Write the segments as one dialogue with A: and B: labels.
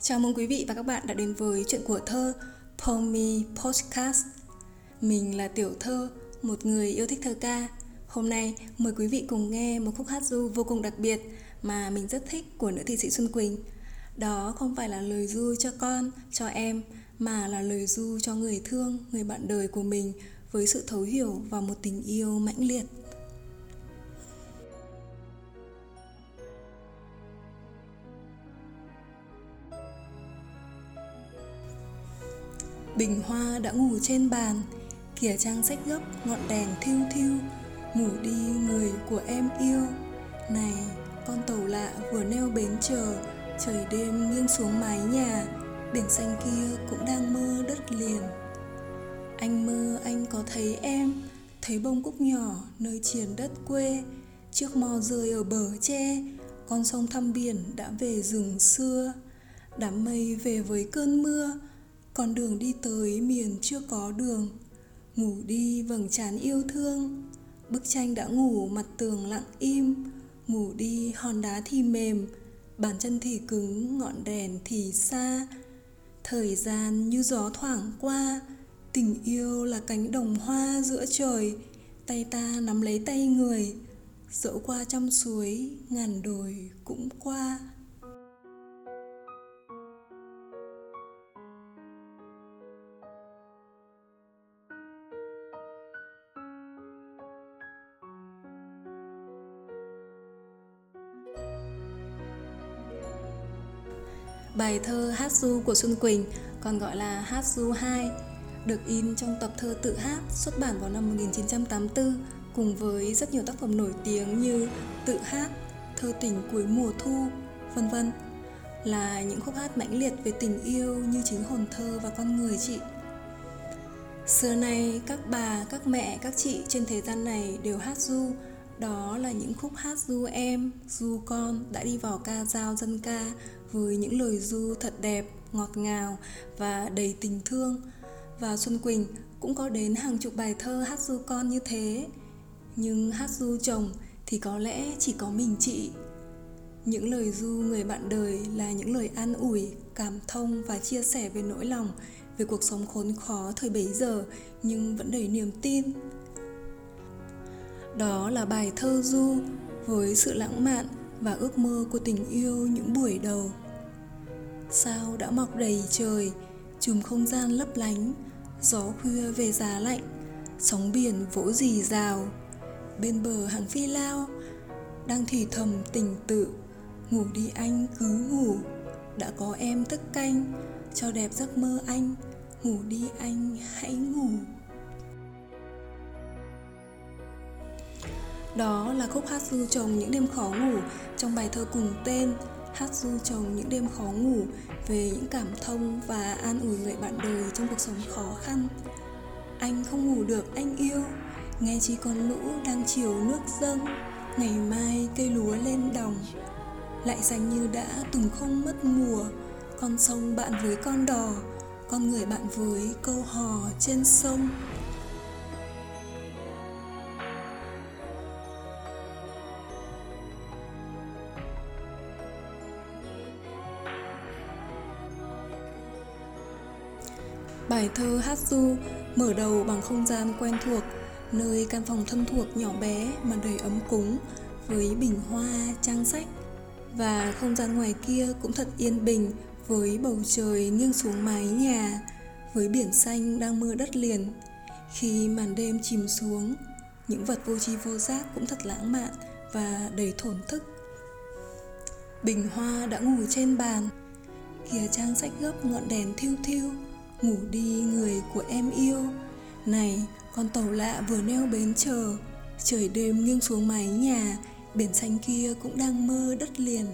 A: Chào mừng quý vị và các bạn đã đến với chuyện của thơ Pomi Podcast. Mình là Tiểu Thơ, một người yêu thích thơ ca. Hôm nay mời quý vị cùng nghe một khúc hát du vô cùng đặc biệt mà mình rất thích của nữ thi sĩ Xuân Quỳnh. Đó không phải là lời du cho con, cho em, mà là lời du cho người thương, người bạn đời của mình với sự thấu hiểu và một tình yêu mãnh liệt. Bình hoa đã ngủ trên bàn. Kìa trang sách gấp ngọn đèn thiêu thiêu, Ngủ đi người của em yêu. Này, con tàu lạ vừa neo bến chờ, Trời đêm nghiêng xuống mái nhà, Biển xanh kia cũng đang mơ đất liền. Anh mơ, anh có thấy em, Thấy bông cúc nhỏ nơi triền đất quê, Chiếc mò rơi ở bờ tre, Con sông thăm biển đã về rừng xưa. Đám mây về với cơn mưa con đường đi tới miền chưa có đường. Ngủ đi vầng trán yêu thương. Bức tranh đã ngủ, mặt tường lặng im. Ngủ đi, hòn đá thì mềm. Bàn chân thì cứng, ngọn đèn thì xa. Thời gian như gió thoảng qua. Tình yêu là cánh đồng hoa giữa trời. Tay ta nắm lấy tay người. Dẫu qua trăm suối, ngàn đồi cũng qua. Bài thơ Hát Du của Xuân Quỳnh, còn gọi là Hát Du 2, được in trong tập thơ tự hát xuất bản vào năm 1984 cùng với rất nhiều tác phẩm nổi tiếng như Tự hát, Thơ tình cuối mùa thu, vân vân là những khúc hát mãnh liệt về tình yêu như chính hồn thơ và con người chị. Xưa nay các bà, các mẹ, các chị trên thế gian này đều hát du đó là những khúc hát du em, du con đã đi vào ca dao dân ca với những lời du thật đẹp, ngọt ngào và đầy tình thương. Và Xuân Quỳnh cũng có đến hàng chục bài thơ hát du con như thế. Nhưng hát du chồng thì có lẽ chỉ có mình chị. Những lời du người bạn đời là những lời an ủi, cảm thông và chia sẻ về nỗi lòng, về cuộc sống khốn khó thời bấy giờ nhưng vẫn đầy niềm tin. Đó là bài thơ du với sự lãng mạn và ước mơ của tình yêu những buổi đầu. Sao đã mọc đầy trời, chùm không gian lấp lánh, gió khuya về giá lạnh, sóng biển vỗ rì rào bên bờ hàng phi lao, đang thì thầm tình tự, ngủ đi anh cứ ngủ. Đã có em thức canh, cho đẹp giấc mơ anh, ngủ đi anh hãy ngủ. Đó là khúc hát du trồng những đêm khó ngủ trong bài thơ cùng tên Hát du trồng những đêm khó ngủ về những cảm thông và an ủi người bạn đời trong cuộc sống khó khăn. Anh không ngủ được anh yêu, nghe chỉ con lũ đang chiều nước dâng, ngày mai cây lúa lên đồng. Lại xanh như đã từng không mất mùa, con sông bạn với con đò, con người bạn với câu hò trên sông. Bài thơ Hát Du mở đầu bằng không gian quen thuộc, nơi căn phòng thân thuộc nhỏ bé mà đầy ấm cúng với bình hoa, trang sách. Và không gian ngoài kia cũng thật yên bình với bầu trời nghiêng xuống mái nhà, với biển xanh đang mưa đất liền. Khi màn đêm chìm xuống, những vật vô tri vô giác cũng thật lãng mạn và đầy thổn thức. Bình hoa đã ngủ trên bàn, kìa trang sách gấp ngọn đèn thiêu thiêu ngủ đi, người của em yêu. Này, con tàu lạ vừa neo bến chờ. Trời đêm nghiêng xuống mái nhà, biển xanh kia cũng đang mơ đất liền.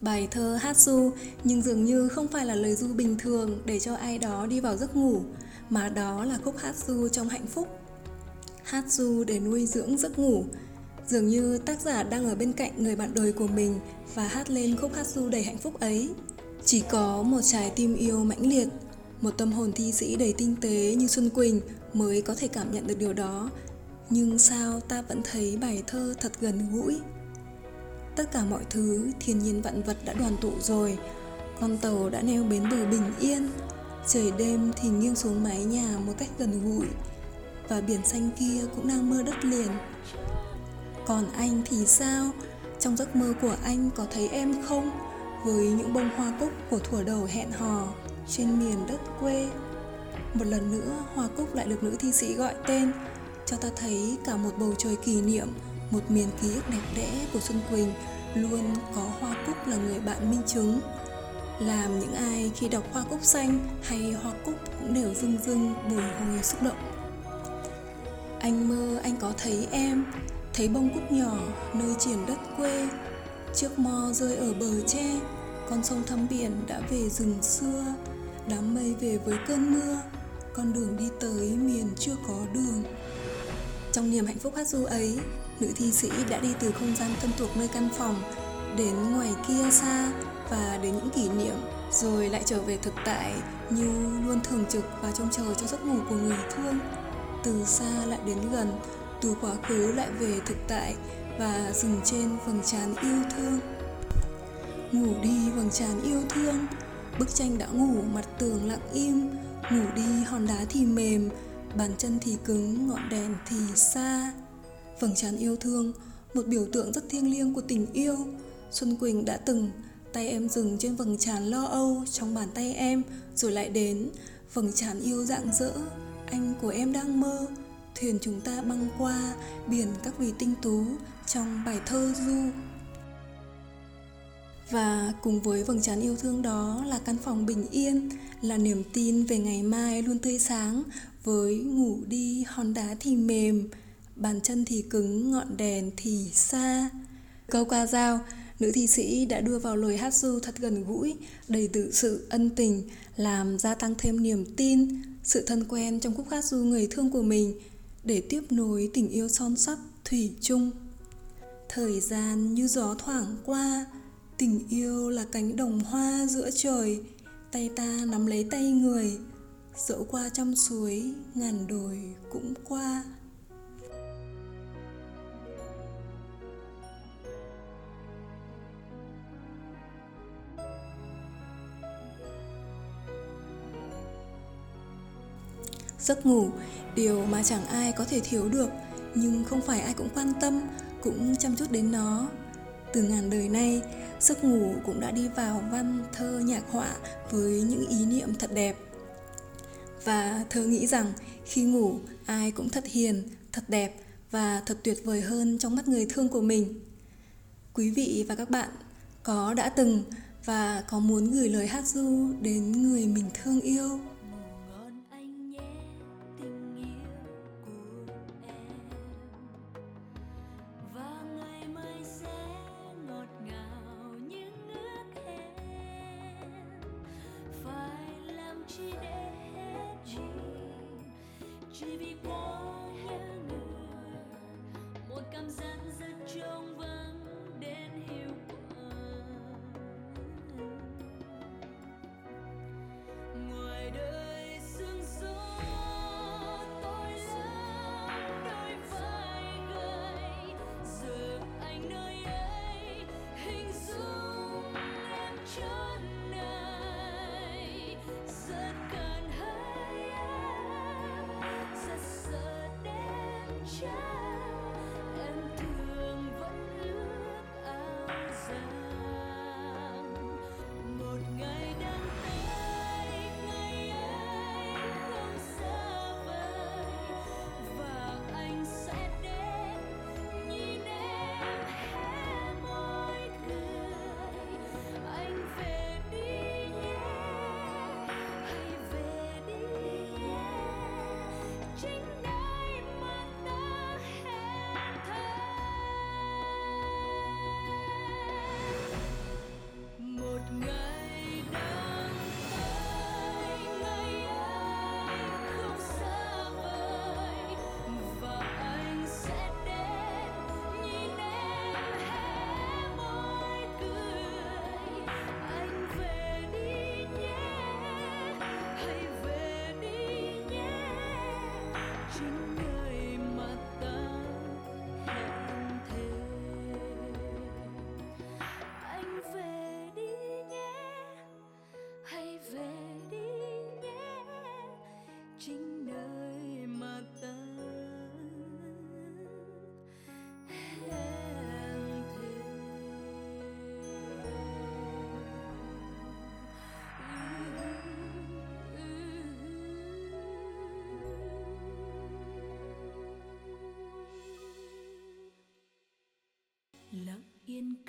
A: Bài thơ hát du nhưng dường như không phải là lời du bình thường để cho ai đó đi vào giấc ngủ, mà đó là khúc hát du trong hạnh phúc. Hát du để nuôi dưỡng giấc ngủ. Dường như tác giả đang ở bên cạnh người bạn đời của mình và hát lên khúc hát du đầy hạnh phúc ấy. Chỉ có một trái tim yêu mãnh liệt một tâm hồn thi sĩ đầy tinh tế như Xuân Quỳnh mới có thể cảm nhận được điều đó. Nhưng sao ta vẫn thấy bài thơ thật gần gũi? Tất cả mọi thứ, thiên nhiên vạn vật đã đoàn tụ rồi. Con tàu đã neo bến bờ bình yên Trời đêm thì nghiêng xuống mái nhà một cách gần gũi Và biển xanh kia cũng đang mơ đất liền Còn anh thì sao? Trong giấc mơ của anh có thấy em không? Với những bông hoa cúc của thuở đầu hẹn hò trên miền đất quê. Một lần nữa, hoa cúc lại được nữ thi sĩ gọi tên, Cho ta thấy cả một bầu trời kỷ niệm, Một miền ký ức đẹp đẽ của Xuân Quỳnh Luôn có hoa cúc là người bạn minh chứng. Làm những ai khi đọc hoa cúc xanh hay hoa cúc cũng đều rưng rưng, bồi hồi xúc động. Anh mơ, anh có thấy em, thấy bông cúc nhỏ nơi triển đất quê. Chiếc mo rơi ở bờ tre, con sông thăm biển đã về rừng xưa đám mây về với cơn mưa, con đường đi tới miền chưa có đường. Trong niềm hạnh phúc hát du ấy, nữ thi sĩ đã đi từ không gian thân thuộc nơi căn phòng đến ngoài kia xa và đến những kỷ niệm, rồi lại trở về thực tại như luôn thường trực và trông chờ cho giấc ngủ của người thương. Từ xa lại đến gần, từ quá khứ lại về thực tại và dừng trên vầng trán yêu thương. Ngủ đi vầng trán yêu thương bức tranh đã ngủ, mặt tường lặng im. Ngủ đi, hòn đá thì mềm, bàn chân thì cứng, ngọn đèn thì xa. Vầng trán yêu thương, một biểu tượng rất thiêng liêng của tình yêu. Xuân quỳnh đã từng, Tay em dừng trên vầng trán lo âu trong bàn tay em, Rồi lại đến. Vầng trán yêu dạng dỡ Anh của em đang mơ. Thuyền chúng ta băng qua, Biển các vì tinh tú Trong bài thơ du và cùng với vầng trán yêu thương đó là căn phòng bình yên, là niềm tin về ngày mai luôn tươi sáng, với ngủ đi hòn đá thì mềm, bàn chân thì cứng, ngọn đèn thì xa. Câu qua dao, nữ thi sĩ đã đưa vào lời hát du thật gần gũi, đầy tự sự ân tình, làm gia tăng thêm niềm tin, sự thân quen trong khúc hát du người thương của mình để tiếp nối tình yêu son sắt thủy chung. Thời gian như gió thoảng qua, tình yêu là cánh đồng hoa giữa trời, tay ta nắm lấy tay người, dẫu qua trăm suối, ngàn đồi cũng qua. Giấc ngủ, điều mà chẳng ai có thể thiếu được, nhưng không phải ai cũng quan tâm, cũng chăm chút đến nó. Từ ngàn đời nay, giấc ngủ cũng đã đi vào văn, thơ, nhạc họa với những ý niệm thật đẹp. Và thơ nghĩ rằng khi ngủ, ai cũng thật hiền, thật đẹp và thật tuyệt vời hơn trong mắt người thương của mình. Quý vị và các bạn có đã từng và có muốn gửi lời hát du đến người mình thương yêu
B: đời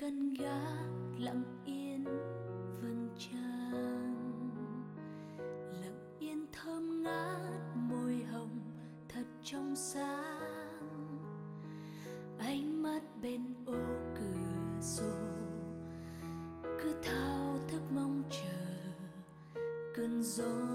B: cân gác lặng yên vầng trăng. Lặng yên thơm ngát môi hồng thật trong sáng. Ánh mắt bên ô cửa sổ cứ thao thức mong chờ cơn gió